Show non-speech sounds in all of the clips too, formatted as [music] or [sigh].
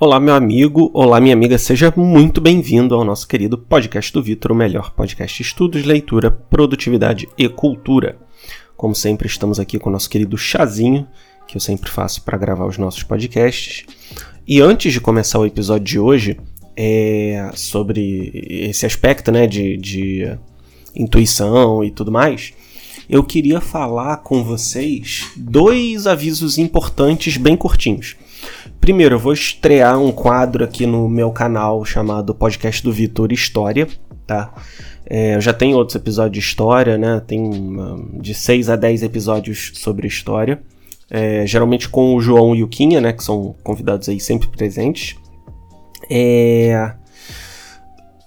Olá, meu amigo, olá, minha amiga, seja muito bem-vindo ao nosso querido podcast do Vitor, o melhor podcast de estudos, leitura, produtividade e cultura. Como sempre, estamos aqui com o nosso querido chazinho, que eu sempre faço para gravar os nossos podcasts. E antes de começar o episódio de hoje, é sobre esse aspecto né, de, de intuição e tudo mais, eu queria falar com vocês dois avisos importantes bem curtinhos. Primeiro, eu vou estrear um quadro aqui no meu canal chamado Podcast do Vitor História, tá? É, eu já tenho outros episódios de história, né? Tem de 6 a 10 episódios sobre história. É, geralmente com o João e o Quinha, né? Que são convidados aí sempre presentes. É...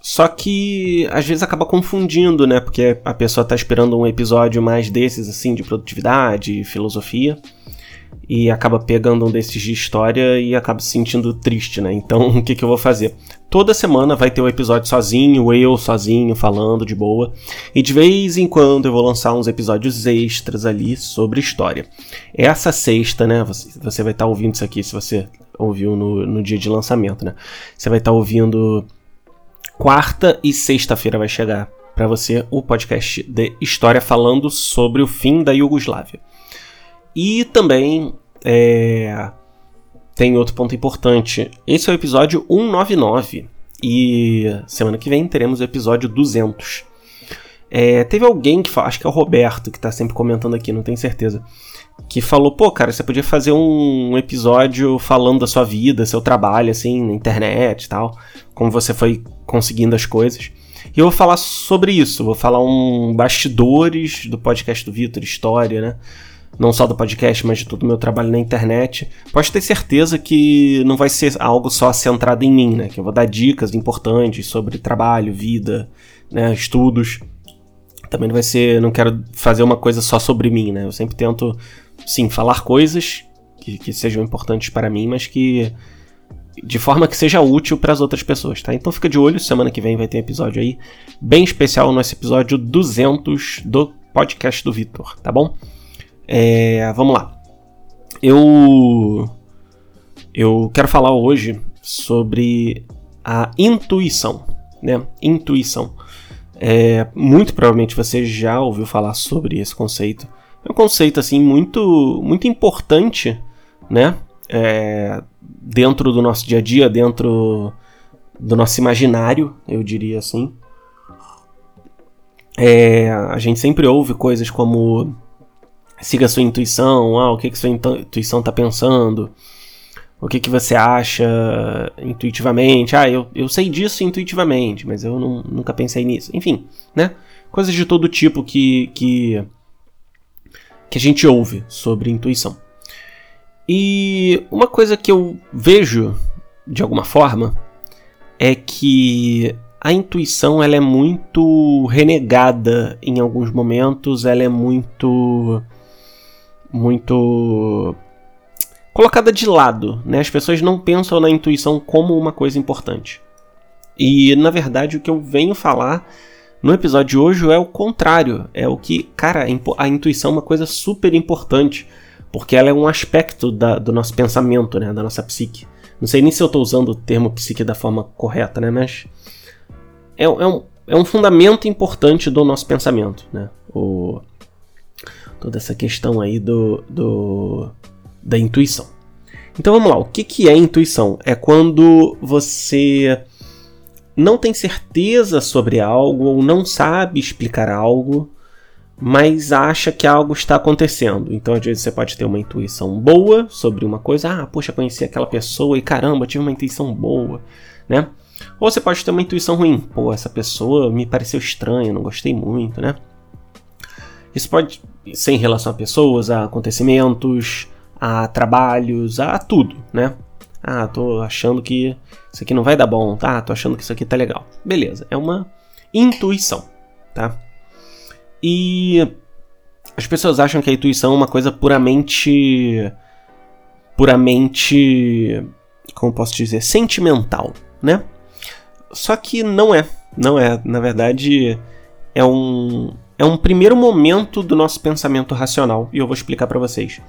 Só que às vezes acaba confundindo, né? Porque a pessoa tá esperando um episódio mais desses, assim, de produtividade, filosofia, e acaba pegando um desses de história e acaba se sentindo triste, né? Então [laughs] o que, que eu vou fazer? Toda semana vai ter um episódio sozinho, eu sozinho, falando de boa, e de vez em quando eu vou lançar uns episódios extras ali sobre história. Essa sexta, né? Você, vai estar tá ouvindo isso aqui se você ouviu no, no dia de lançamento, né? Você vai estar tá ouvindo quarta e sexta-feira vai chegar para você o podcast de história falando sobre o fim da Iugoslávia. E também é, tem outro ponto importante. Esse é o episódio 199 e semana que vem teremos o episódio 200. É, teve alguém que acho que é o Roberto que tá sempre comentando aqui, não tenho certeza, que falou: pô, cara, você podia fazer um episódio falando da sua vida, seu trabalho, assim, na internet e tal, como você foi conseguindo as coisas. E eu vou falar sobre isso, vou falar um bastidores do podcast do Vitor, história, né? Não só do podcast, mas de todo o meu trabalho na internet. Pode ter certeza que não vai ser algo só centrado em mim, né? Que eu vou dar dicas importantes sobre trabalho, vida, né? estudos. Também não vai ser. Não quero fazer uma coisa só sobre mim, né? Eu sempre tento, sim, falar coisas que, que sejam importantes para mim, mas que de forma que seja útil para as outras pessoas, tá? Então fica de olho, semana que vem vai ter episódio aí bem especial, nosso episódio 200 do podcast do Vitor, tá bom? É, vamos lá. Eu eu quero falar hoje sobre a intuição, né? Intuição. É, muito provavelmente você já ouviu falar sobre esse conceito. É um conceito assim muito muito importante, né? É, dentro do nosso dia a dia, dentro do nosso imaginário, eu diria assim. É, a gente sempre ouve coisas como siga sua intuição, ah, o que, que sua intuição está pensando, o que, que você acha intuitivamente, ah, eu, eu sei disso intuitivamente, mas eu não, nunca pensei nisso. Enfim, né? Coisas de todo tipo que, que, que a gente ouve sobre intuição. E uma coisa que eu vejo de alguma forma é que a intuição ela é muito renegada em alguns momentos, ela é muito muito colocada de lado, né? As pessoas não pensam na intuição como uma coisa importante. E na verdade o que eu venho falar no episódio de hoje é o contrário, é o que, cara, a intuição é uma coisa super importante porque ela é um aspecto da, do nosso pensamento, né, da nossa psique. Não sei nem se eu estou usando o termo psique da forma correta, né, mas é, é, um, é um fundamento importante do nosso pensamento, né, o, toda essa questão aí do, do da intuição. Então vamos lá, o que, que é intuição? É quando você não tem certeza sobre algo ou não sabe explicar algo, mas acha que algo está acontecendo. Então, às vezes, você pode ter uma intuição boa sobre uma coisa. Ah, poxa, conheci aquela pessoa e caramba, tive uma intuição boa, né? Ou você pode ter uma intuição ruim. Pô, essa pessoa me pareceu estranha, não gostei muito, né? Isso pode ser em relação a pessoas, a acontecimentos, a trabalhos, a tudo, né? Ah, tô achando que isso aqui não vai dar bom, tá? Tô achando que isso aqui tá legal. Beleza, é uma intuição, tá? E as pessoas acham que a intuição é uma coisa puramente. puramente. como posso dizer? sentimental, né? Só que não é. Não é. Na verdade, é um. É um primeiro momento do nosso pensamento racional e eu vou explicar para vocês.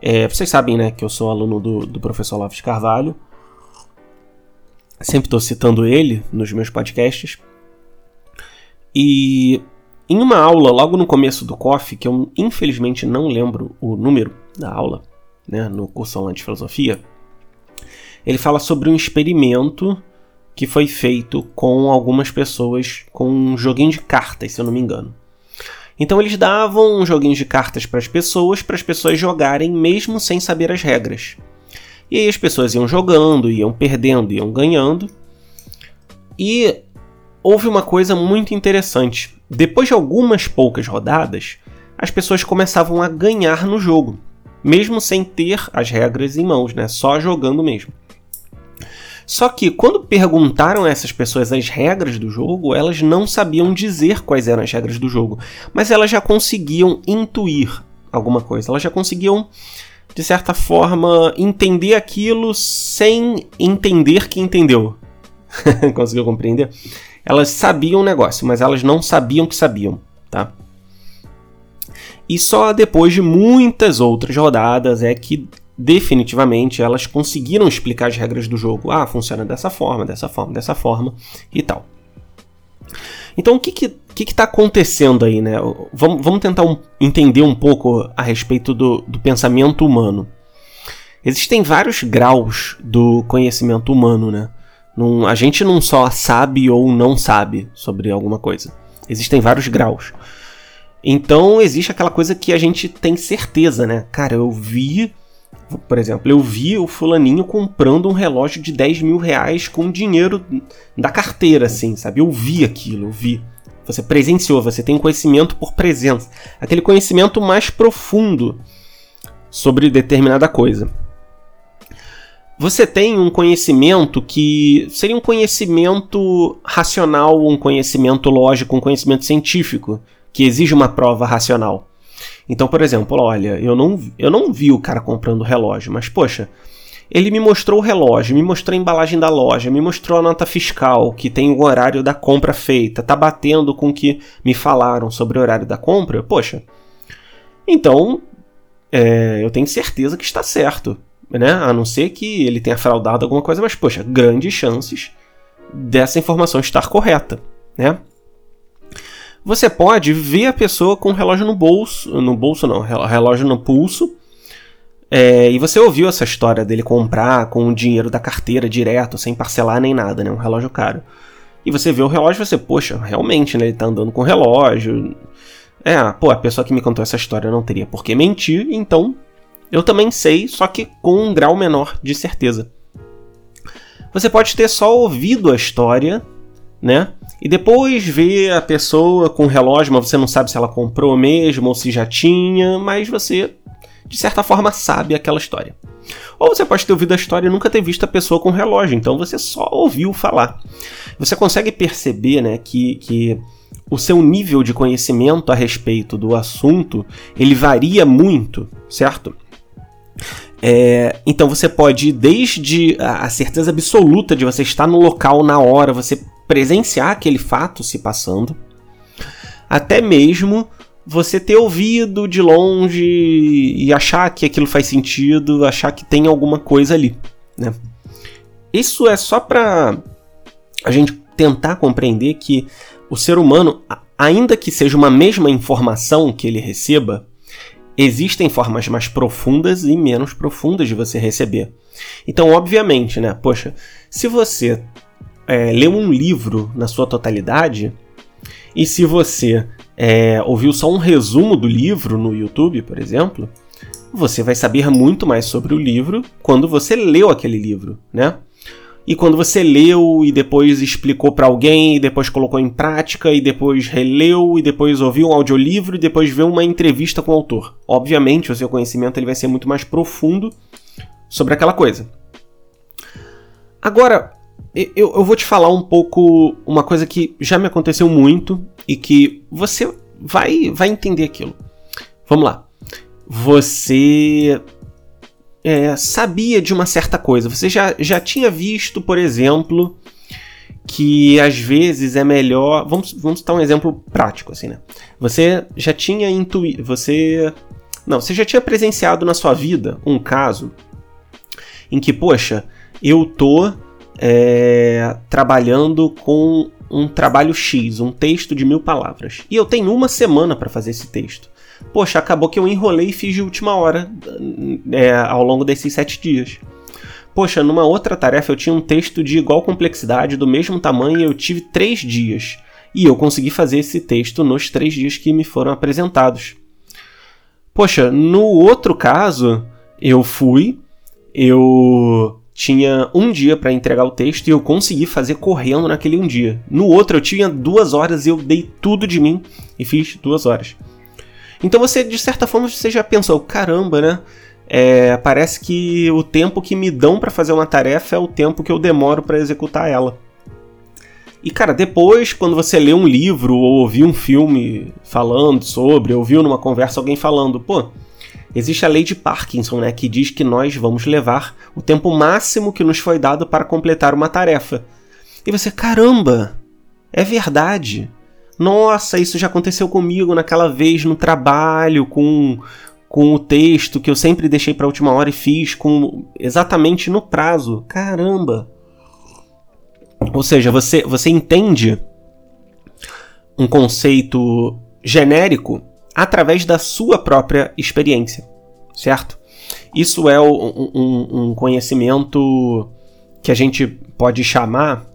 É, vocês sabem, né, que eu sou aluno do, do professor Lopes Carvalho Sempre estou citando ele nos meus podcasts. E em uma aula, logo no começo do COF, que eu infelizmente não lembro o número da aula, né, no curso online de filosofia, ele fala sobre um experimento que foi feito com algumas pessoas com um joguinho de cartas, se eu não me engano. Então eles davam um joguinho de cartas para as pessoas, para as pessoas jogarem mesmo sem saber as regras. E aí as pessoas iam jogando, iam perdendo, iam ganhando. E houve uma coisa muito interessante. Depois de algumas poucas rodadas, as pessoas começavam a ganhar no jogo, mesmo sem ter as regras em mãos, né? Só jogando mesmo. Só que quando perguntaram a essas pessoas as regras do jogo, elas não sabiam dizer quais eram as regras do jogo, mas elas já conseguiam intuir alguma coisa, elas já conseguiam de certa forma entender aquilo sem entender que entendeu. [laughs] Conseguiu compreender? Elas sabiam o negócio, mas elas não sabiam que sabiam, tá? E só depois de muitas outras rodadas é que definitivamente elas conseguiram explicar as regras do jogo. Ah, funciona dessa forma, dessa forma, dessa forma e tal. Então o que que, que, que tá acontecendo aí, né? Vamos, vamos tentar um, entender um pouco a respeito do, do pensamento humano. Existem vários graus do conhecimento humano, né? Num, a gente não só sabe ou não sabe sobre alguma coisa. Existem vários graus. Então existe aquela coisa que a gente tem certeza, né? Cara, eu vi por exemplo, eu vi o fulaninho comprando um relógio de 10 mil reais com dinheiro da carteira, assim, sabe? Eu vi aquilo, eu vi. Você presenciou, você tem conhecimento por presença. Aquele conhecimento mais profundo sobre determinada coisa. Você tem um conhecimento que seria um conhecimento racional, um conhecimento lógico, um conhecimento científico, que exige uma prova racional. Então, por exemplo, olha, eu não, eu não vi o cara comprando o relógio, mas poxa, ele me mostrou o relógio, me mostrou a embalagem da loja, me mostrou a nota fiscal que tem o horário da compra feita, tá batendo com o que me falaram sobre o horário da compra, poxa. Então, é, eu tenho certeza que está certo, né? A não ser que ele tenha fraudado alguma coisa, mas poxa, grandes chances dessa informação estar correta, né? Você pode ver a pessoa com o relógio no bolso, no bolso não, relógio no pulso, é, e você ouviu essa história dele comprar com o dinheiro da carteira direto, sem parcelar nem nada, né? Um relógio caro. E você vê o relógio e você, poxa, realmente, né? Ele tá andando com o relógio. É, pô, a pessoa que me contou essa história não teria por que mentir, então eu também sei, só que com um grau menor de certeza. Você pode ter só ouvido a história né? E depois ver a pessoa com o relógio, mas você não sabe se ela comprou mesmo ou se já tinha, mas você, de certa forma, sabe aquela história. Ou você pode ter ouvido a história e nunca ter visto a pessoa com o relógio, então você só ouviu falar. Você consegue perceber né, que, que o seu nível de conhecimento a respeito do assunto ele varia muito, certo? É, então você pode, desde a certeza absoluta de você estar no local na hora, você presenciar aquele fato se passando, até mesmo você ter ouvido de longe e achar que aquilo faz sentido, achar que tem alguma coisa ali, né? Isso é só para a gente tentar compreender que o ser humano, ainda que seja uma mesma informação que ele receba, existem formas mais profundas e menos profundas de você receber. Então, obviamente, né? Poxa, se você é, leu um livro na sua totalidade, e se você é, ouviu só um resumo do livro no YouTube, por exemplo, você vai saber muito mais sobre o livro quando você leu aquele livro, né? E quando você leu e depois explicou para alguém, e depois colocou em prática, e depois releu, e depois ouviu um audiolivro, e depois viu uma entrevista com o autor. Obviamente, o seu conhecimento ele vai ser muito mais profundo sobre aquela coisa. Agora, eu, eu vou te falar um pouco uma coisa que já me aconteceu muito e que você vai, vai entender aquilo. Vamos lá. Você é, sabia de uma certa coisa. Você já, já tinha visto, por exemplo, que às vezes é melhor. Vamos, vamos dar um exemplo prático, assim, né? Você já tinha intuído. Você. Não, você já tinha presenciado na sua vida um caso em que, poxa, eu tô é, trabalhando com um trabalho X, um texto de mil palavras. E eu tenho uma semana para fazer esse texto. Poxa, acabou que eu enrolei e fiz de última hora é, ao longo desses sete dias. Poxa, numa outra tarefa eu tinha um texto de igual complexidade, do mesmo tamanho, e eu tive três dias. E eu consegui fazer esse texto nos três dias que me foram apresentados. Poxa, no outro caso, eu fui, eu tinha um dia para entregar o texto e eu consegui fazer correndo naquele um dia. No outro eu tinha duas horas e eu dei tudo de mim e fiz duas horas. Então você, de certa forma, você já pensou, caramba, né? É, parece que o tempo que me dão para fazer uma tarefa é o tempo que eu demoro para executar ela. E cara, depois, quando você lê um livro ou ouvir um filme falando sobre, ouviu numa conversa alguém falando, pô, existe a lei de Parkinson, né, que diz que nós vamos levar o tempo máximo que nos foi dado para completar uma tarefa. E você, caramba, é verdade. Nossa, isso já aconteceu comigo naquela vez no trabalho com com o texto que eu sempre deixei para a última hora e fiz com exatamente no prazo. Caramba. Ou seja, você você entende um conceito genérico através da sua própria experiência, certo? Isso é um, um, um conhecimento que a gente pode chamar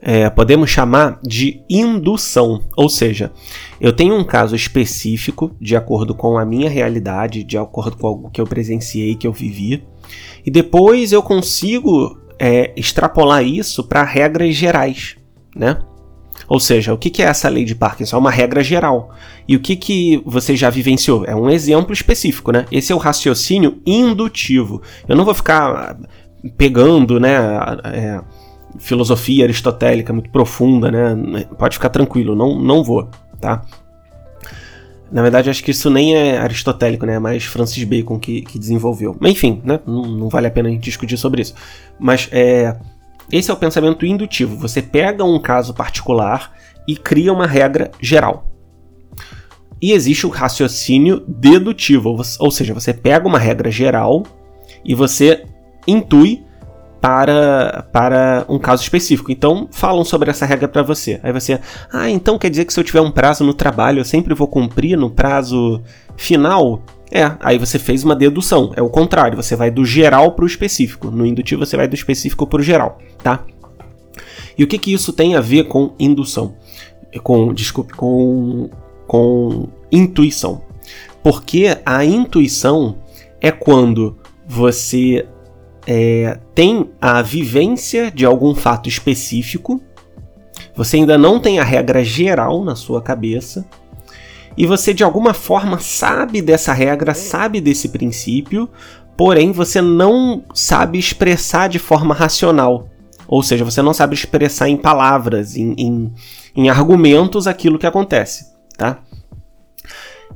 é, podemos chamar de indução, ou seja, eu tenho um caso específico de acordo com a minha realidade, de acordo com algo que eu presenciei, que eu vivi, e depois eu consigo é, extrapolar isso para regras gerais, né? Ou seja, o que é essa lei de Parkinson? É uma regra geral. E o que, que você já vivenciou? É um exemplo específico, né? Esse é o raciocínio indutivo. Eu não vou ficar pegando, né? É, filosofia aristotélica muito profunda, né? Pode ficar tranquilo, não, não vou, tá? Na verdade, acho que isso nem é aristotélico, né? É mais Francis Bacon que, que desenvolveu. Mas, enfim, né? Não, não, vale a pena a gente discutir sobre isso. Mas é, esse é o pensamento indutivo. Você pega um caso particular e cria uma regra geral. E existe o raciocínio dedutivo, ou seja, você pega uma regra geral e você intui para, para um caso específico. Então, falam sobre essa regra para você. Aí você, ah, então quer dizer que se eu tiver um prazo no trabalho, eu sempre vou cumprir no prazo final? É, aí você fez uma dedução. É o contrário, você vai do geral para o específico. No indutivo, você vai do específico para o geral, tá? E o que, que isso tem a ver com indução? Com, desculpe, com, com intuição. Porque a intuição é quando você é, tem a vivência de algum fato específico, você ainda não tem a regra geral na sua cabeça, e você de alguma forma sabe dessa regra, sabe desse princípio, porém você não sabe expressar de forma racional. Ou seja, você não sabe expressar em palavras, em, em, em argumentos aquilo que acontece, tá?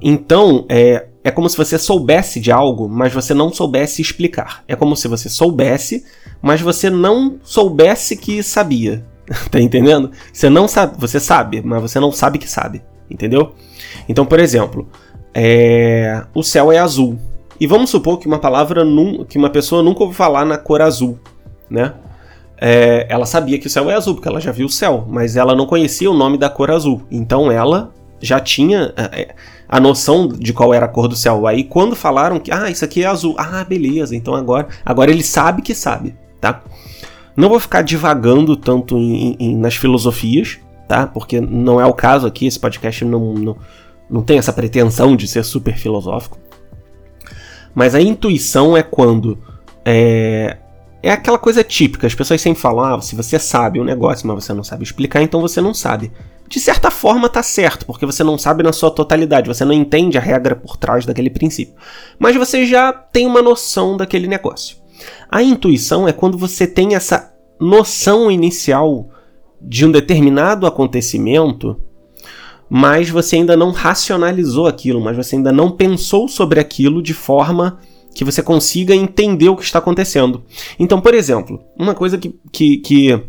Então, é, é como se você soubesse de algo, mas você não soubesse explicar. É como se você soubesse, mas você não soubesse que sabia. [laughs] tá entendendo? Você não sabe, você sabe, mas você não sabe que sabe, entendeu? Então, por exemplo, é... o céu é azul. E vamos supor que uma palavra num... que uma pessoa nunca ouviu falar na cor azul, né? É... ela sabia que o céu é azul porque ela já viu o céu, mas ela não conhecia o nome da cor azul. Então ela já tinha é, é, a noção de qual era a cor do céu. Aí quando falaram que, ah, isso aqui é azul, ah, beleza, então agora, agora ele sabe que sabe, tá? Não vou ficar divagando tanto em, em, nas filosofias, tá? Porque não é o caso aqui, esse podcast não, não, não tem essa pretensão de ser super filosófico. Mas a intuição é quando é, é aquela coisa típica. As pessoas sempre falam: ah, se você sabe um negócio, mas você não sabe explicar, então você não sabe. De certa forma tá certo, porque você não sabe na sua totalidade, você não entende a regra por trás daquele princípio. Mas você já tem uma noção daquele negócio. A intuição é quando você tem essa noção inicial de um determinado acontecimento, mas você ainda não racionalizou aquilo, mas você ainda não pensou sobre aquilo de forma que você consiga entender o que está acontecendo. Então, por exemplo, uma coisa que, que, que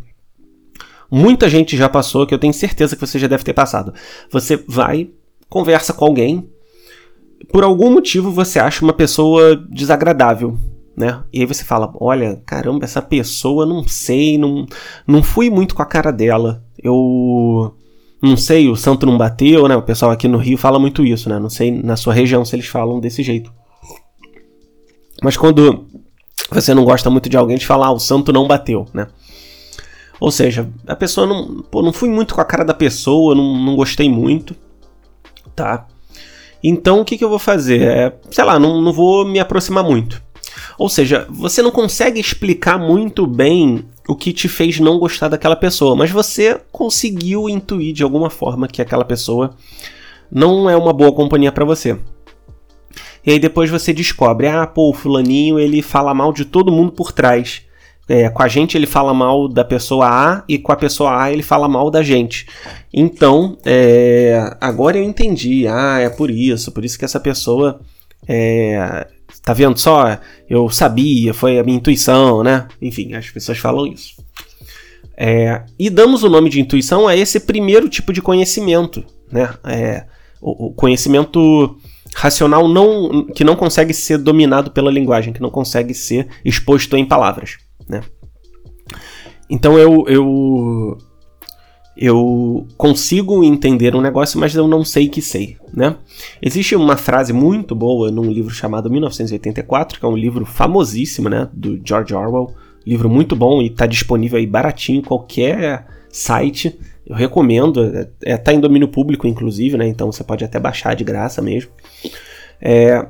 muita gente já passou, que eu tenho certeza que você já deve ter passado. Você vai, conversa com alguém, por algum motivo você acha uma pessoa desagradável, né? E aí você fala, olha, caramba, essa pessoa, não sei, não, não fui muito com a cara dela. Eu não sei, o santo não bateu, né? O pessoal aqui no Rio fala muito isso, né? Não sei na sua região se eles falam desse jeito. Mas quando você não gosta muito de alguém, de falar, ah, o santo não bateu, né? Ou seja, a pessoa não. Pô, não fui muito com a cara da pessoa, não, não gostei muito, tá? Então o que, que eu vou fazer? É, sei lá, não, não vou me aproximar muito. Ou seja, você não consegue explicar muito bem o que te fez não gostar daquela pessoa, mas você conseguiu intuir de alguma forma que aquela pessoa não é uma boa companhia para você. E aí depois você descobre, ah, pô, o fulaninho ele fala mal de todo mundo por trás. É, com a gente ele fala mal da pessoa A e com a pessoa A ele fala mal da gente. Então, é, agora eu entendi. Ah, é por isso, por isso que essa pessoa. É, tá vendo só? Eu sabia, foi a minha intuição, né? Enfim, as pessoas falam isso. É, e damos o nome de intuição a esse primeiro tipo de conhecimento, né? É, o, o conhecimento racional não, que não consegue ser dominado pela linguagem, que não consegue ser exposto em palavras, né? Então eu, eu eu consigo entender um negócio, mas eu não sei que sei, né? Existe uma frase muito boa num livro chamado 1984, que é um livro famosíssimo, né, do George Orwell, livro muito bom e está disponível aí baratinho em qualquer site. Eu recomendo, é, é, tá em domínio público inclusive, né? Então você pode até baixar de graça mesmo. É,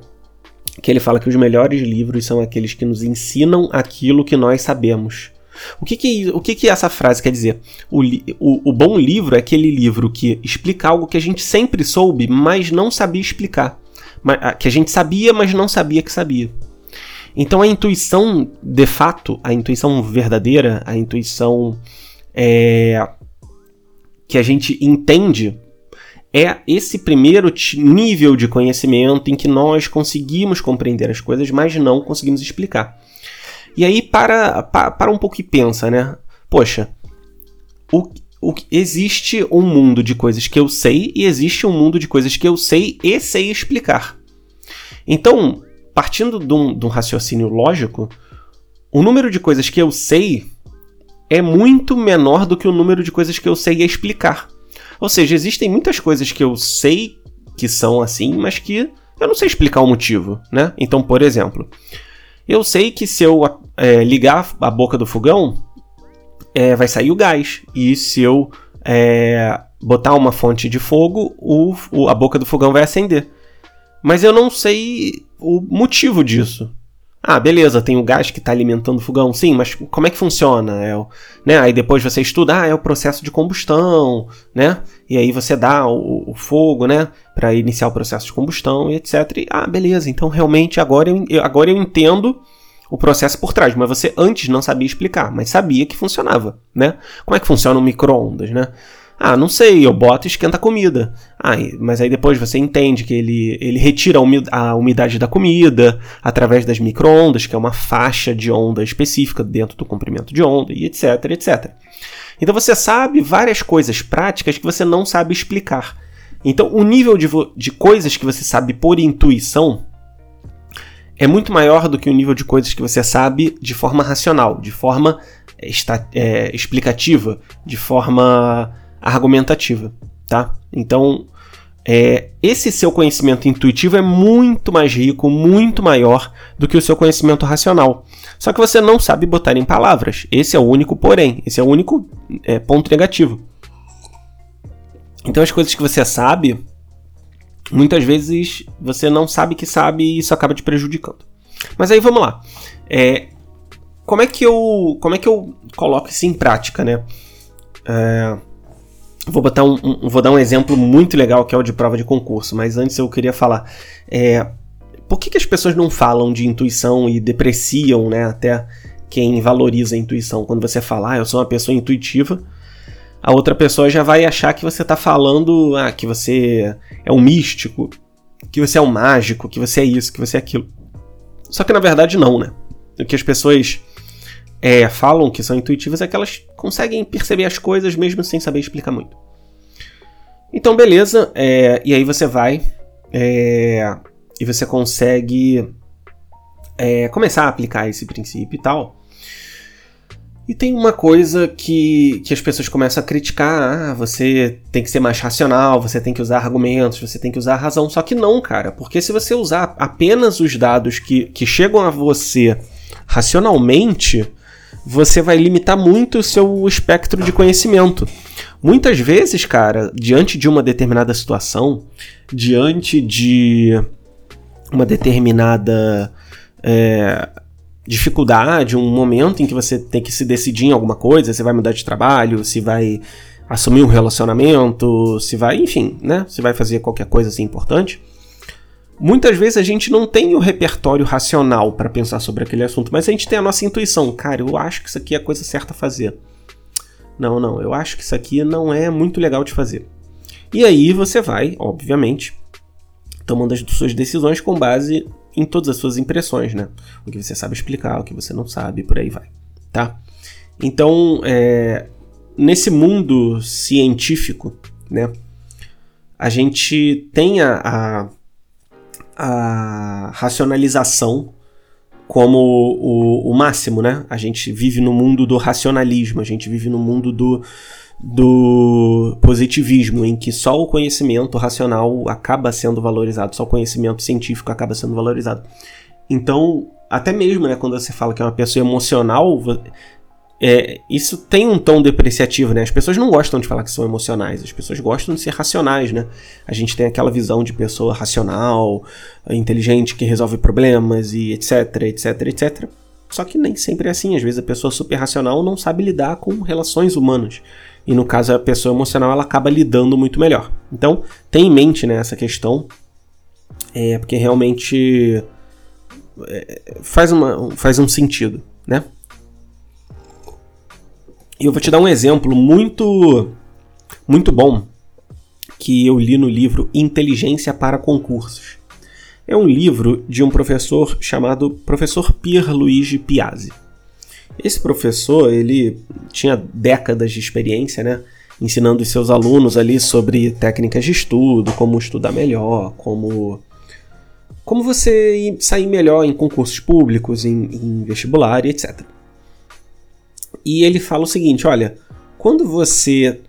que ele fala que os melhores livros são aqueles que nos ensinam aquilo que nós sabemos. O que que, o que, que essa frase quer dizer? O, o, o bom livro é aquele livro que explica algo que a gente sempre soube, mas não sabia explicar. Que a gente sabia, mas não sabia que sabia. Então a intuição, de fato, a intuição verdadeira, a intuição é, que a gente entende é esse primeiro nível de conhecimento em que nós conseguimos compreender as coisas, mas não conseguimos explicar. E aí para, para, para um pouco e pensa, né? Poxa, o, o, existe um mundo de coisas que eu sei e existe um mundo de coisas que eu sei e sei explicar. Então, partindo de um, de um raciocínio lógico, o número de coisas que eu sei é muito menor do que o número de coisas que eu sei explicar. Ou seja, existem muitas coisas que eu sei que são assim, mas que eu não sei explicar o motivo, né? Então, por exemplo, eu sei que se eu é, ligar a boca do fogão, é, vai sair o gás. E se eu é, botar uma fonte de fogo, o, o, a boca do fogão vai acender. Mas eu não sei o motivo disso. Ah, beleza, tem o gás que está alimentando o fogão, sim, mas como é que funciona? É né? Aí depois você estuda, ah, é o processo de combustão, né? E aí você dá o, o fogo, né, para iniciar o processo de combustão e etc. E, ah, beleza, então realmente agora eu, agora eu entendo o processo por trás, mas você antes não sabia explicar, mas sabia que funcionava, né? Como é que funciona o micro-ondas, né? Ah, não sei, eu boto e esquenta a comida. Ah, mas aí depois você entende que ele, ele retira a umidade da comida através das microondas, que é uma faixa de onda específica dentro do comprimento de onda, e etc, etc. Então você sabe várias coisas práticas que você não sabe explicar. Então o nível de, de coisas que você sabe por intuição é muito maior do que o nível de coisas que você sabe de forma racional, de forma é, é explicativa, de forma argumentativa, tá? Então, é, esse seu conhecimento intuitivo é muito mais rico, muito maior do que o seu conhecimento racional. Só que você não sabe botar em palavras. Esse é o único porém, esse é o único é, ponto negativo. Então, as coisas que você sabe, muitas vezes você não sabe que sabe e isso acaba te prejudicando. Mas aí vamos lá. É, como é que eu como é que eu coloco isso em prática, né? É, Vou, botar um, um, vou dar um exemplo muito legal que é o de prova de concurso, mas antes eu queria falar. É, por que, que as pessoas não falam de intuição e depreciam né, até quem valoriza a intuição? Quando você fala, ah, eu sou uma pessoa intuitiva, a outra pessoa já vai achar que você está falando ah, que você é um místico, que você é um mágico, que você é isso, que você é aquilo. Só que na verdade não, né? O que as pessoas é, falam que são intuitivas é que elas conseguem perceber as coisas mesmo sem saber explicar muito. Então, beleza, é, e aí você vai é, e você consegue é, começar a aplicar esse princípio e tal. E tem uma coisa que, que as pessoas começam a criticar: ah, você tem que ser mais racional, você tem que usar argumentos, você tem que usar razão. Só que não, cara, porque se você usar apenas os dados que, que chegam a você racionalmente, você vai limitar muito o seu espectro de conhecimento. Muitas vezes, cara, diante de uma determinada situação, diante de uma determinada é, dificuldade, um momento em que você tem que se decidir em alguma coisa, se vai mudar de trabalho, se vai assumir um relacionamento, se vai, enfim, né? Se vai fazer qualquer coisa assim importante. Muitas vezes a gente não tem o repertório racional para pensar sobre aquele assunto, mas a gente tem a nossa intuição. Cara, eu acho que isso aqui é a coisa certa a fazer. Não, não, eu acho que isso aqui não é muito legal de fazer. E aí você vai, obviamente, tomando as suas decisões com base em todas as suas impressões, né? O que você sabe explicar, o que você não sabe, por aí vai, tá? Então, é, nesse mundo científico, né? A gente tem a, a, a racionalização como o, o, máximo, né? A gente vive no mundo do racionalismo, a gente vive no mundo do, do positivismo, em que só o conhecimento racional acaba sendo valorizado, só o conhecimento científico acaba sendo valorizado. Então, até mesmo né, quando você fala que é uma pessoa emocional, é, isso tem um tom depreciativo, né? As pessoas não gostam de falar que são emocionais, as pessoas gostam de ser racionais, né? A gente tem aquela visão de pessoa racional, inteligente, que resolve problemas e etc, etc, etc. Só que nem sempre é assim. Às vezes a pessoa super racional não sabe lidar com relações humanas e no caso a pessoa emocional ela acaba lidando muito melhor. Então, tem em mente né, essa questão, é, porque realmente é, faz, uma, faz um sentido, né? E eu vou te dar um exemplo muito, muito bom que eu li no livro Inteligência para Concursos. É um livro de um professor chamado Professor Pierluigi Piazzi. Esse professor, ele tinha décadas de experiência, né? Ensinando os seus alunos ali sobre técnicas de estudo, como estudar melhor, como como você sair melhor em concursos públicos, em, em vestibular e etc. E ele fala o seguinte, olha, quando você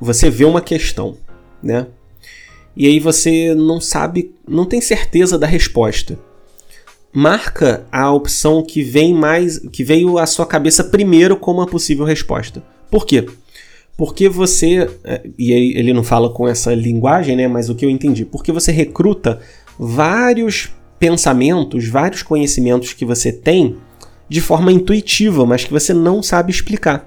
você vê uma questão, né? E aí você não sabe, não tem certeza da resposta marca a opção que vem mais que veio à sua cabeça primeiro como a possível resposta. Por quê? Porque você é, e ele não fala com essa linguagem, né, mas o que eu entendi, porque você recruta vários pensamentos, vários conhecimentos que você tem de forma intuitiva, mas que você não sabe explicar.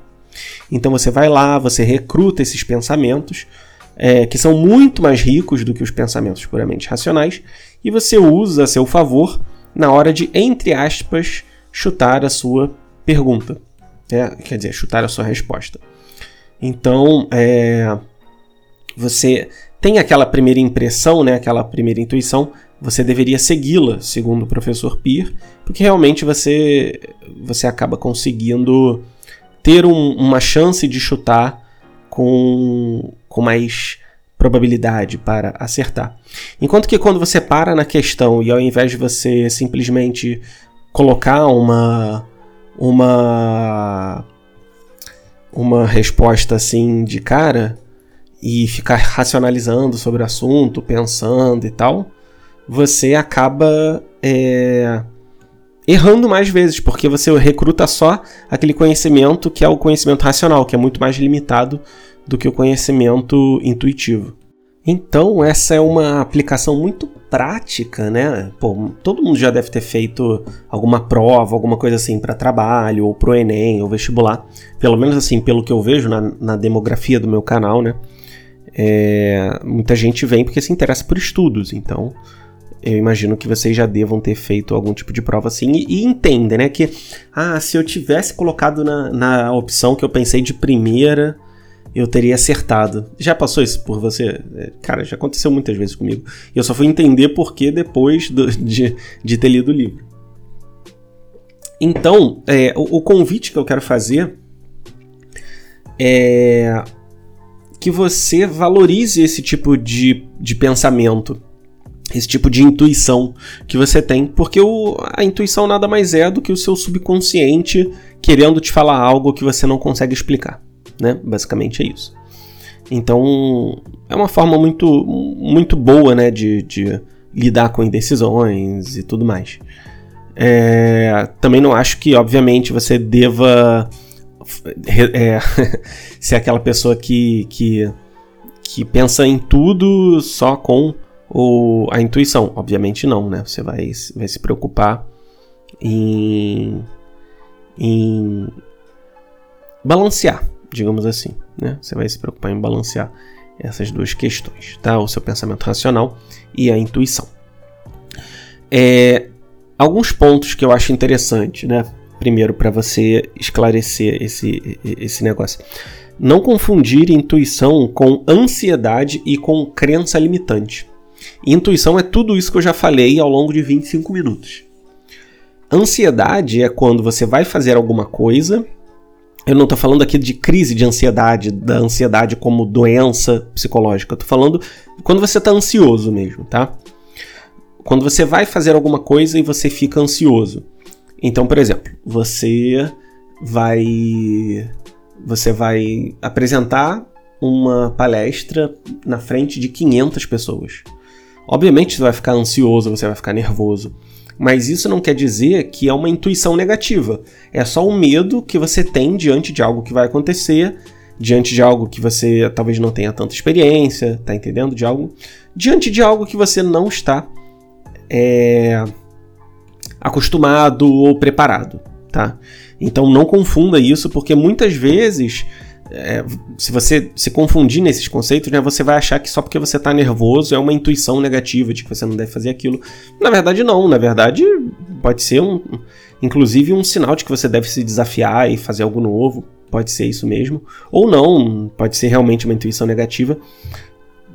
Então você vai lá, você recruta esses pensamentos, é, que são muito mais ricos do que os pensamentos puramente racionais, e você usa a seu favor na hora de, entre aspas, chutar a sua pergunta. É, quer dizer, chutar a sua resposta. Então, é, você tem aquela primeira impressão, né, aquela primeira intuição, você deveria segui-la, segundo o professor Peer, porque realmente você, você acaba conseguindo ter um, uma chance de chutar com, com mais probabilidade para acertar. Enquanto que quando você para na questão e ao invés de você simplesmente colocar uma uma uma resposta assim de cara e ficar [laughs] racionalizando sobre o assunto, pensando e tal, você acaba é, errando mais vezes, porque você recruta só aquele conhecimento que é o conhecimento racional, que é muito mais limitado do que o conhecimento intuitivo. Então, essa é uma aplicação muito prática, né? Pô, todo mundo já deve ter feito alguma prova, alguma coisa assim para trabalho, ou pro Enem, ou vestibular. Pelo menos assim, pelo que eu vejo na, na demografia do meu canal, né? É, muita gente vem porque se interessa por estudos, então eu imagino que vocês já devam ter feito algum tipo de prova assim e, e entendem, né? Que, ah, se eu tivesse colocado na, na opção que eu pensei de primeira, eu teria acertado. Já passou isso por você? É, cara, já aconteceu muitas vezes comigo. E eu só fui entender por que depois do, [laughs] de, de ter lido o livro. Então, é, o, o convite que eu quero fazer é que você valorize esse tipo de, de pensamento. esse tipo de intuição que você tem, porque o, a intuição nada mais é do que o seu subconsciente querendo te falar algo que você não consegue explicar, né? Basicamente é isso. Então, é uma forma muito, muito boa, né, de, de lidar com indecisões e tudo mais. É, também não acho que, obviamente, você deva é, [laughs] ser aquela pessoa que, que, que pensa em tudo só com ou a intuição? Obviamente não, né? Você vai, vai se preocupar em, em balancear, digamos assim, né? Você vai se preocupar em balancear essas duas questões, tá? O seu pensamento racional e a intuição. É, alguns pontos que eu acho interessante, né? Primeiro, para você esclarecer esse, esse negócio. Não confundir intuição com ansiedade e com crença limitante. Intuição é tudo isso que eu já falei ao longo de 25 minutos. Ansiedade é quando você vai fazer alguma coisa. Eu não estou falando aqui de crise de ansiedade, da ansiedade como doença psicológica. Tô falando quando você está ansioso mesmo, tá? Quando você vai fazer alguma coisa e você fica ansioso. Então, por exemplo, você vai você vai apresentar uma palestra na frente de 500 pessoas. Obviamente você vai ficar ansioso, você vai ficar nervoso. Mas isso não quer dizer que é uma intuição negativa. É só um medo que você tem diante de algo que vai acontecer, diante de algo que você talvez não tenha tanta experiência, tá entendendo? De algo. Diante de algo que você não está é, acostumado ou preparado, tá? Então não confunda isso, porque muitas vezes é, se você se confundir nesses conceitos, né, você vai achar que só porque você está nervoso é uma intuição negativa de que você não deve fazer aquilo. Na verdade, não. Na verdade, pode ser um, inclusive um sinal de que você deve se desafiar e fazer algo novo. Pode ser isso mesmo. Ou não, pode ser realmente uma intuição negativa.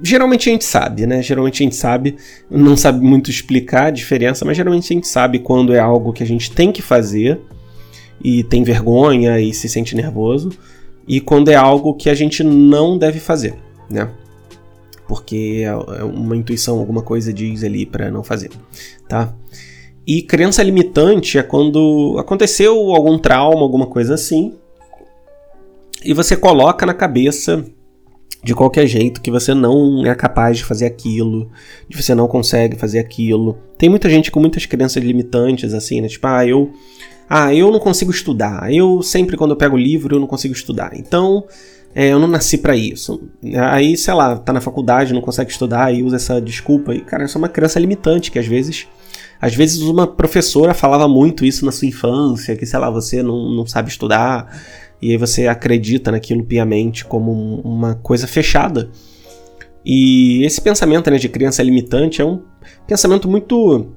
Geralmente a gente sabe, né? Geralmente a gente sabe, não sabe muito explicar a diferença, mas geralmente a gente sabe quando é algo que a gente tem que fazer e tem vergonha e se sente nervoso e quando é algo que a gente não deve fazer, né? Porque é, é uma intuição, alguma coisa diz ali para não fazer, tá? E crença limitante é quando aconteceu algum trauma, alguma coisa assim, e você coloca na cabeça de qualquer jeito que você não é capaz de fazer aquilo, de você não consegue fazer aquilo. Tem muita gente com muitas crenças limitantes assim, né? Tipo, ah, eu ah, eu não consigo estudar. Eu sempre quando eu pego livro eu não consigo estudar. Então, é, eu não nasci para isso. Aí, sei lá, tá na faculdade, não consegue estudar e usa essa desculpa. E, cara, isso é uma criança limitante que às vezes. Às vezes uma professora falava muito isso na sua infância, que, sei lá, você não, não sabe estudar, e aí você acredita naquilo piamente como uma coisa fechada. E esse pensamento né, de criança limitante é um pensamento muito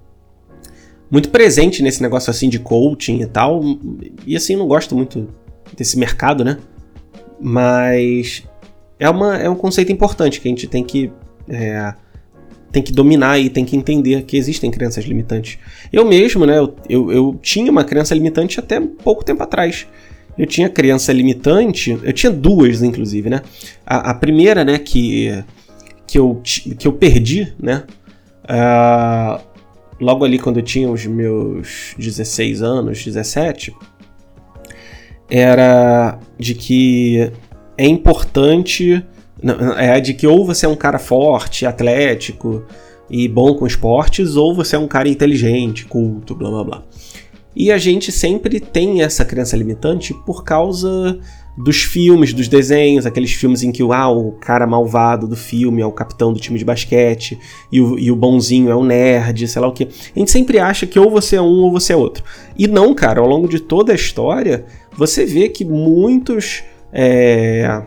muito presente nesse negócio assim de coaching e tal. E assim, não gosto muito desse mercado, né? Mas é, uma, é um conceito importante que a gente tem que. É, tem que dominar e tem que entender que existem crenças limitantes. Eu mesmo, né? Eu, eu, eu tinha uma crença limitante até pouco tempo atrás. Eu tinha crença limitante, eu tinha duas, inclusive, né? A, a primeira, né, que, que, eu, que eu perdi, né? Uh, logo ali quando eu tinha os meus 16 anos, 17, era de que é importante, é de que ou você é um cara forte, atlético e bom com esportes, ou você é um cara inteligente, culto, blá blá blá. E a gente sempre tem essa crença limitante por causa dos filmes, dos desenhos, aqueles filmes em que ah, o cara malvado do filme é o capitão do time de basquete e o, e o bonzinho é o nerd, sei lá o que. A gente sempre acha que ou você é um ou você é outro. E não, cara, ao longo de toda a história, você vê que muitos. É,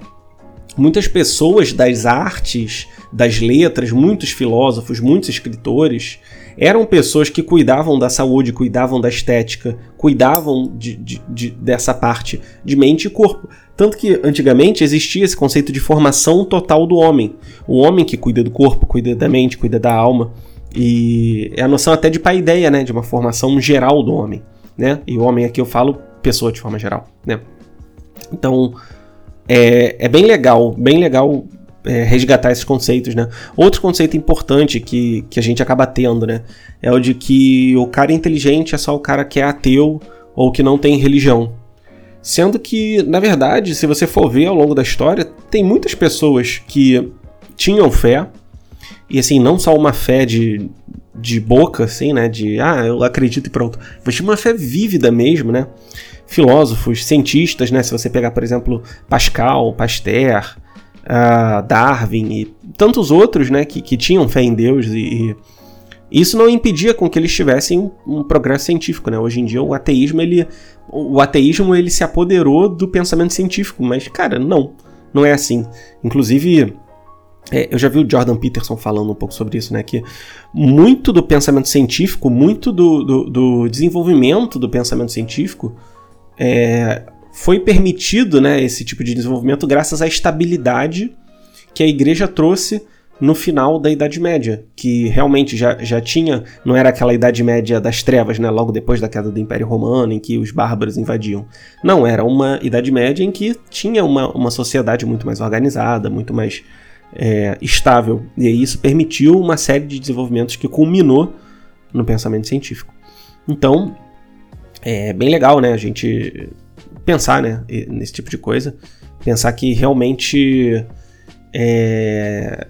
muitas pessoas das artes, das letras, muitos filósofos, muitos escritores, eram pessoas que cuidavam da saúde, cuidavam da estética, cuidavam de, de, de, dessa parte de mente e corpo. Tanto que antigamente existia esse conceito de formação total do homem. O homem que cuida do corpo, cuida da mente, cuida da alma. E é a noção até de paideia, né? De uma formação geral do homem. Né? E o homem aqui eu falo pessoa de forma geral. Né? Então é, é bem legal, bem legal é, resgatar esses conceitos, né? Outro conceito importante que, que a gente acaba tendo, né? É o de que o cara inteligente é só o cara que é ateu ou que não tem religião. Sendo que, na verdade, se você for ver ao longo da história, tem muitas pessoas que tinham fé, e assim, não só uma fé de, de boca, assim, né? De, ah, eu acredito e pronto. Mas tinha uma fé vívida mesmo, né? Filósofos, cientistas, né? Se você pegar, por exemplo, Pascal, Pasteur, uh, Darwin e tantos outros, né? Que, que tinham fé em Deus e, e isso não impedia com que eles tivessem um, progresso científico, né? Hoje em dia o ateísmo ele o ateísmo ele se apoderou do pensamento científico, mas cara, não, não é assim. Inclusive é, eu já vi o Jordan Peterson falando um pouco sobre isso, né? Que muito do pensamento científico, muito do, do, do desenvolvimento do pensamento científico é, foi permitido, né? Esse tipo de desenvolvimento graças à estabilidade que a igreja trouxe no final da Idade Média, que realmente já, já tinha, não era aquela Idade Média das trevas, né, logo depois da queda do Império Romano, em que os bárbaros invadiam. Não, era uma Idade Média em que tinha uma, uma sociedade muito mais organizada, muito mais é, estável, e isso permitiu uma série de desenvolvimentos que culminou no pensamento científico. Então, é bem legal, né, a gente pensar, né, nesse tipo de coisa, pensar que realmente é,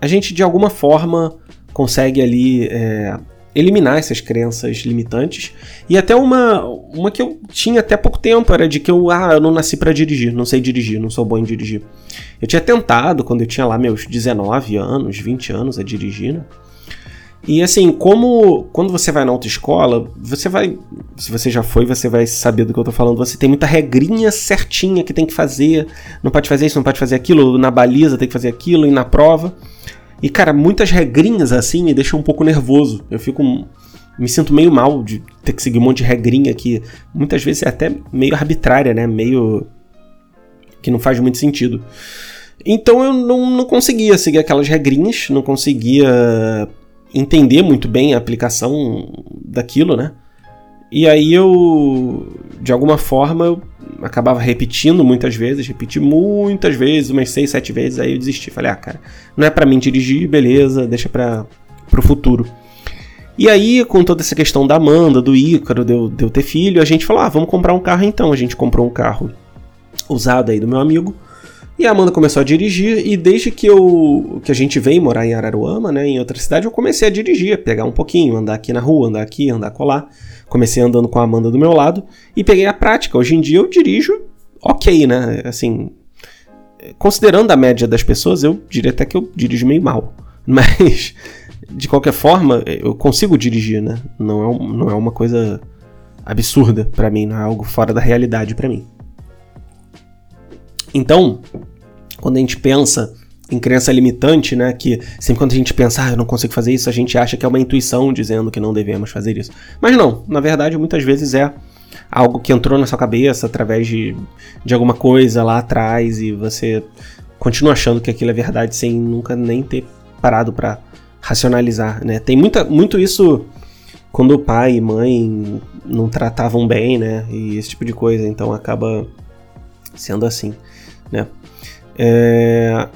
a gente de alguma forma consegue ali é, eliminar essas crenças limitantes. E até uma, uma que eu tinha até pouco tempo era de que eu, ah, eu não nasci para dirigir, não sei dirigir, não sou bom em dirigir. Eu tinha tentado quando eu tinha lá meus 19 anos, 20 anos a dirigir, né? E assim, como quando você vai na autoescola, você vai. Se você já foi, você vai saber do que eu tô falando. Você tem muita regrinha certinha que tem que fazer. Não pode fazer isso, não pode fazer aquilo. Na baliza tem que fazer aquilo, e na prova. E, cara, muitas regrinhas assim me deixam um pouco nervoso. Eu fico. Me sinto meio mal de ter que seguir um monte de regrinha que muitas vezes é até meio arbitrária, né? Meio. que não faz muito sentido. Então eu não, não conseguia seguir aquelas regrinhas, não conseguia entender muito bem a aplicação daquilo, né? E aí eu, de alguma forma, eu acabava repetindo muitas vezes, repeti muitas vezes, umas 6, 7 vezes, aí eu desisti. Falei, ah, cara, não é para mim dirigir, beleza, deixa para pro futuro. E aí, com toda essa questão da Amanda, do Ícaro, de eu, de eu ter filho, a gente falou, ah, vamos comprar um carro então. A gente comprou um carro usado aí do meu amigo. E a Amanda começou a dirigir, e desde que eu que a gente veio morar em Araruama, né, em outra cidade, eu comecei a dirigir, pegar um pouquinho, andar aqui na rua, andar aqui, andar colar. Comecei andando com a Amanda do meu lado e peguei a prática. Hoje em dia eu dirijo ok, né? Assim, considerando a média das pessoas, eu diria até que eu dirijo meio mal. [laughs] Mas, de qualquer forma, eu consigo dirigir, né? Não é, não é uma coisa absurda para mim, não é algo fora da realidade para mim. Então, quando a gente pensa em crença limitante, né? Que sempre quando a gente pensa, ah, eu não consigo fazer isso, a gente acha que é uma intuição dizendo que não devemos fazer isso. Mas não, na verdade, muitas vezes é algo que entrou na sua cabeça através de, de alguma coisa lá atrás e você continua achando que aquilo é verdade sem nunca nem ter parado para racionalizar, né? Tem muita, muito isso quando o pai e mãe não tratavam bem, né? E esse tipo de coisa, então acaba sendo assim, né? É,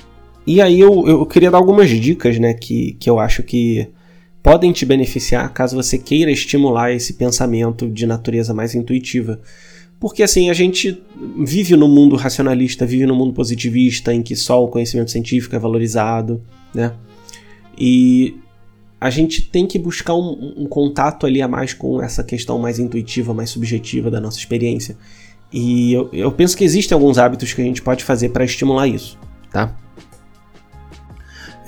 e aí eu, eu queria dar algumas dicas, né, que, que eu acho que podem te beneficiar caso você queira estimular esse pensamento de natureza mais intuitiva. Porque assim, a gente vive no mundo racionalista, vive no mundo positivista, em que só o conhecimento científico é valorizado, né? E a gente tem que buscar um, um contato ali a mais com essa questão mais intuitiva, mais subjetiva da nossa experiência. E eu, eu penso que existem alguns hábitos que a gente pode fazer para estimular isso, tá?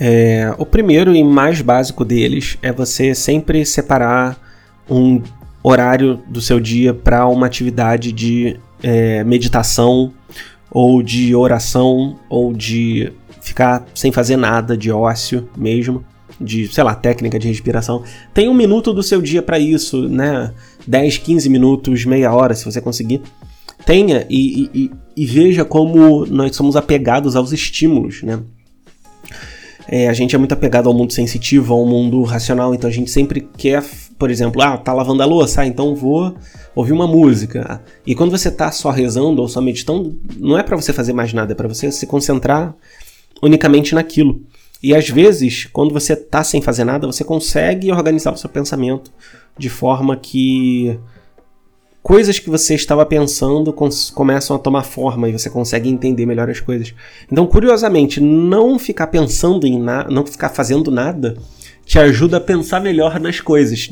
É, o primeiro e mais básico deles é você sempre separar um horário do seu dia para uma atividade de é, meditação ou de oração ou de ficar sem fazer nada, de ócio mesmo, de, sei lá, técnica de respiração. Tem um minuto do seu dia para isso, né? 10, 15 minutos, meia hora, se você conseguir. Tenha e, e, e veja como nós somos apegados aos estímulos, né? É, a gente é muito apegado ao mundo sensitivo, ao mundo racional, então a gente sempre quer, por exemplo, ah, tá lavando a louça, ah, então vou ouvir uma música. E quando você tá só rezando ou só meditando, não é para você fazer mais nada, é para você se concentrar unicamente naquilo. E às vezes, quando você está sem fazer nada, você consegue organizar o seu pensamento de forma que coisas que você estava pensando começam a tomar forma e você consegue entender melhor as coisas. Então, curiosamente, não ficar pensando em nada, não ficar fazendo nada, te ajuda a pensar melhor nas coisas.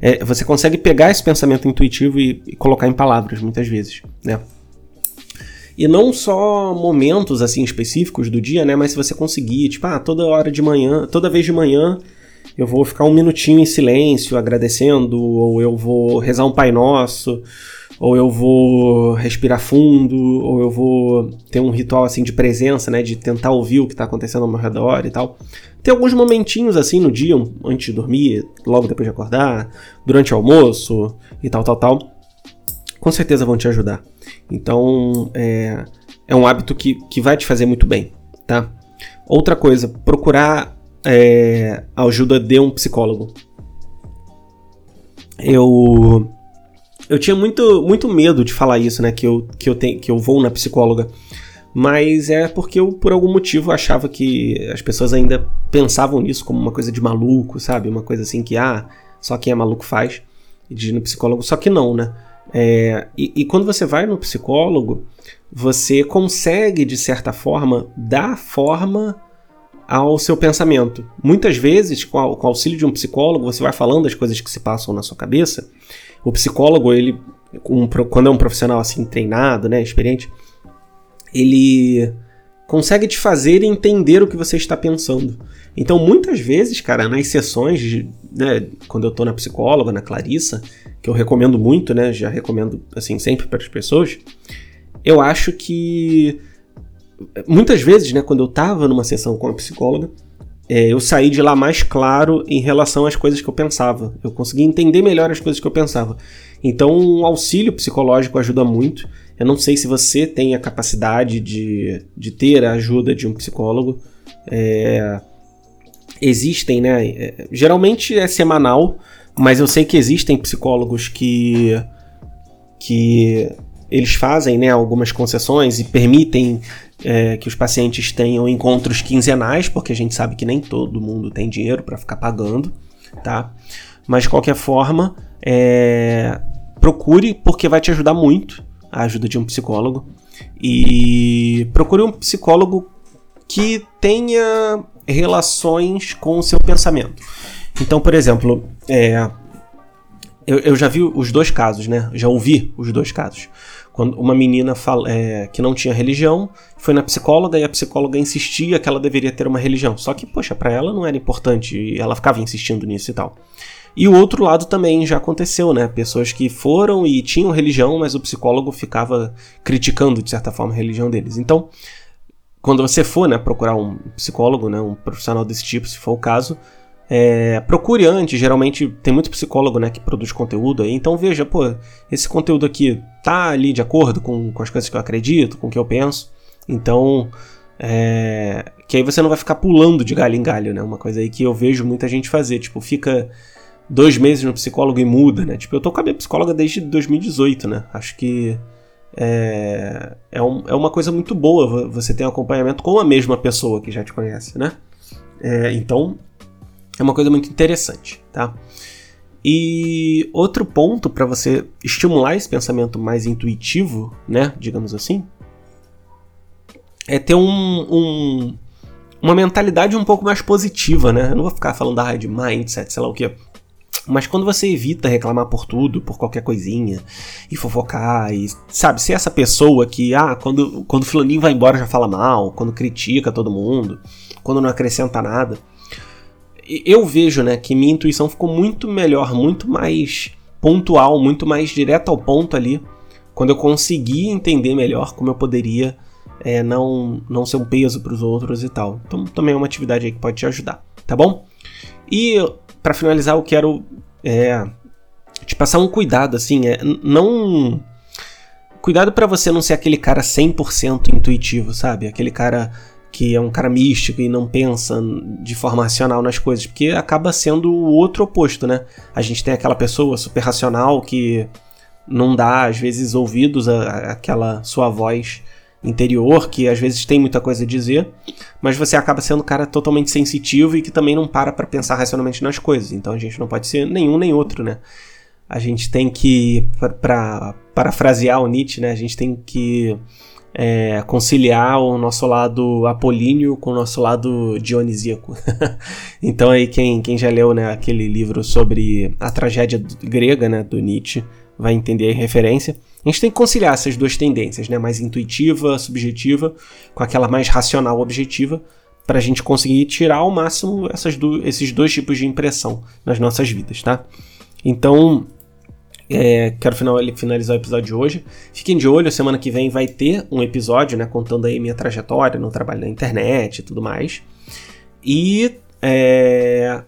É, você consegue pegar esse pensamento intuitivo e, e colocar em palavras, muitas vezes, né? E não só momentos assim específicos do dia, né? Mas se você conseguir, tipo, ah, toda hora de manhã, toda vez de manhã, eu vou ficar um minutinho em silêncio agradecendo, ou eu vou rezar um Pai Nosso, ou eu vou respirar fundo, ou eu vou ter um ritual assim de presença, né, de tentar ouvir o que está acontecendo ao meu redor e tal. Tem alguns momentinhos assim no dia, antes de dormir, logo depois de acordar, durante o almoço e tal, tal, tal. Com certeza vão te ajudar. Então, é, é um hábito que, que vai te fazer muito bem, tá? Outra coisa, procurar é, ajuda de um psicólogo. Eu eu tinha muito, muito medo de falar isso, né? Que eu, que, eu tenho, que eu vou na psicóloga. Mas é porque eu, por algum motivo, achava que as pessoas ainda pensavam nisso como uma coisa de maluco, sabe? Uma coisa assim que, ah, só quem é maluco faz, de ir no psicólogo. Só que não, né? É, e, e, quando você vai no psicólogo, você consegue, de certa forma, dar forma ao seu pensamento. Muitas vezes, com, a, com o auxílio de um psicólogo, você vai falando as coisas que se passam na sua cabeça. O psicólogo, ele, um, quando é um profissional assim treinado, né, experiente, ele consegue te fazer entender o que você está pensando. Então, muitas vezes, cara, nas sessões, de, né, quando eu tô na psicóloga, na Clarissa, que eu recomendo muito, né, já recomendo assim sempre para as pessoas, eu acho que muitas vezes, né, quando eu tava numa sessão com a psicóloga, é, eu saí de lá mais claro em relação às coisas que eu pensava. Eu consegui entender melhor as coisas que eu pensava. Então, um auxílio psicológico ajuda muito. Eu não sei se você tem a capacidade de, de ter a ajuda de um psicólogo. É, existem, né? É, geralmente é semanal, mas eu sei que existem psicólogos que, que eles fazem né, algumas concessões e permitem é, que os pacientes tenham encontros quinzenais, porque a gente sabe que nem todo mundo tem dinheiro para ficar pagando, tá? Mas de qualquer forma, é, procure, porque vai te ajudar muito a ajuda de um psicólogo. E procure um psicólogo que tenha relações com o seu pensamento. Então, por exemplo, é, eu, eu, já vi os dois casos, né? Já ouvi os dois casos. Quando uma menina fala, é, que não tinha religião foi na psicóloga e a psicóloga insistia que ela deveria ter uma religião. Só que, poxa, para ela não era importante e ela ficava insistindo nisso e tal. E o outro lado também já aconteceu, né? Pessoas que foram e tinham religião, mas o psicólogo ficava criticando, de certa forma, a religião deles. Então, quando você for né, procurar um psicólogo, né, um profissional desse tipo, se for o caso, é, procure antes, geralmente tem muito psicólogo né, que produz conteúdo aí, então veja, pô, esse conteúdo aqui tá ali de acordo com, com as coisas que eu acredito, com o que eu penso, então é, que aí você não vai ficar pulando de galho em galho, né? Uma coisa aí que eu vejo muita gente fazer, tipo, fica dois meses no psicólogo e muda, né? Tipo, eu tô com a minha psicóloga desde 2018, né? Acho que é, é, um, é uma coisa muito boa você ter um acompanhamento com a mesma pessoa que já te conhece, né? É, então, é uma coisa muito interessante, tá? E outro ponto para você estimular esse pensamento mais intuitivo, né, digamos assim, é ter um, um, uma mentalidade um pouco mais positiva, né? Eu não vou ficar falando ah, de mindset, sei lá o que. Mas quando você evita reclamar por tudo, por qualquer coisinha, e fofocar, e sabe, ser essa pessoa que, ah, quando, quando fulaninho vai embora já fala mal, quando critica todo mundo, quando não acrescenta nada eu vejo, né, que minha intuição ficou muito melhor, muito mais pontual, muito mais direto ao ponto ali, quando eu consegui entender melhor como eu poderia é, não, não ser um peso para os outros e tal. Então também é uma atividade aí que pode te ajudar, tá bom? E para finalizar, eu quero é, te passar um cuidado, assim, é, não... Cuidado para você não ser aquele cara 100% intuitivo, sabe? Aquele cara que é um cara místico e não pensa de forma racional nas coisas, porque acaba sendo o outro oposto, né? A gente tem aquela pessoa super racional que não dá, às vezes, ouvidos àquela sua voz interior que às vezes tem muita coisa a dizer, mas você acaba sendo um cara totalmente sensitivo e que também não para para pensar racionalmente nas coisas. Então a gente não pode ser nenhum nem outro, né? A gente tem que, para parafrasear o Nietzsche, né? A gente tem que é, conciliar o nosso lado apolíneo com o nosso lado dionisíaco. [laughs] então aí quem, quem já leu né, aquele livro sobre a tragédia grega né, do Nietzsche vai entender a referência. A gente tem que conciliar essas duas tendências, né, mais intuitiva, subjetiva, com aquela mais racional, objetiva, para a gente conseguir tirar ao máximo essas do, esses dois tipos de impressão nas nossas vidas, tá? Então, é, quero final, finalizar o episódio de hoje. Fiquem de olho, semana que vem vai ter um episódio, né, contando aí minha trajetória no trabalho na internet e tudo mais. E é,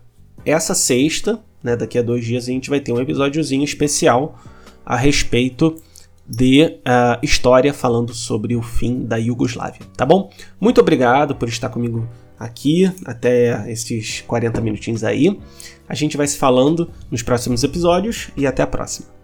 essa sexta, né, daqui a dois dias, a gente vai ter um episódiozinho especial a respeito de uh, história falando sobre o fim da Iugoslávia, tá bom? Muito obrigado por estar comigo aqui até esses 40 minutinhos aí. A gente vai se falando nos próximos episódios e até a próxima.